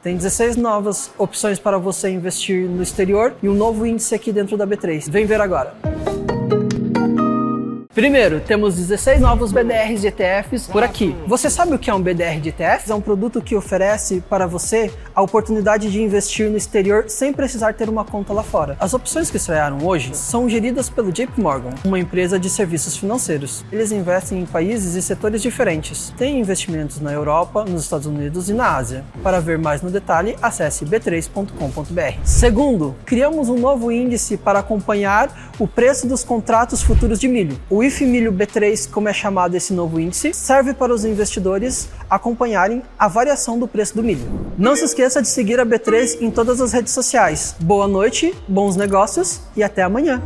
Tem 16 novas opções para você investir no exterior e um novo índice aqui dentro da B3. Vem ver agora. Primeiro, temos 16 novos BDRs de ETFs por aqui. Você sabe o que é um BDR de ETFs? É um produto que oferece para você a oportunidade de investir no exterior sem precisar ter uma conta lá fora. As opções que estrearam hoje são geridas pelo JP Morgan, uma empresa de serviços financeiros. Eles investem em países e setores diferentes. Tem investimentos na Europa, nos Estados Unidos e na Ásia. Para ver mais no detalhe, acesse b3.com.br. Segundo, criamos um novo índice para acompanhar o preço dos contratos futuros de milho. O IF Milho B3, como é chamado esse novo índice, serve para os investidores acompanharem a variação do preço do milho. Não se esqueça de seguir a B3 em todas as redes sociais. Boa noite, bons negócios e até amanhã.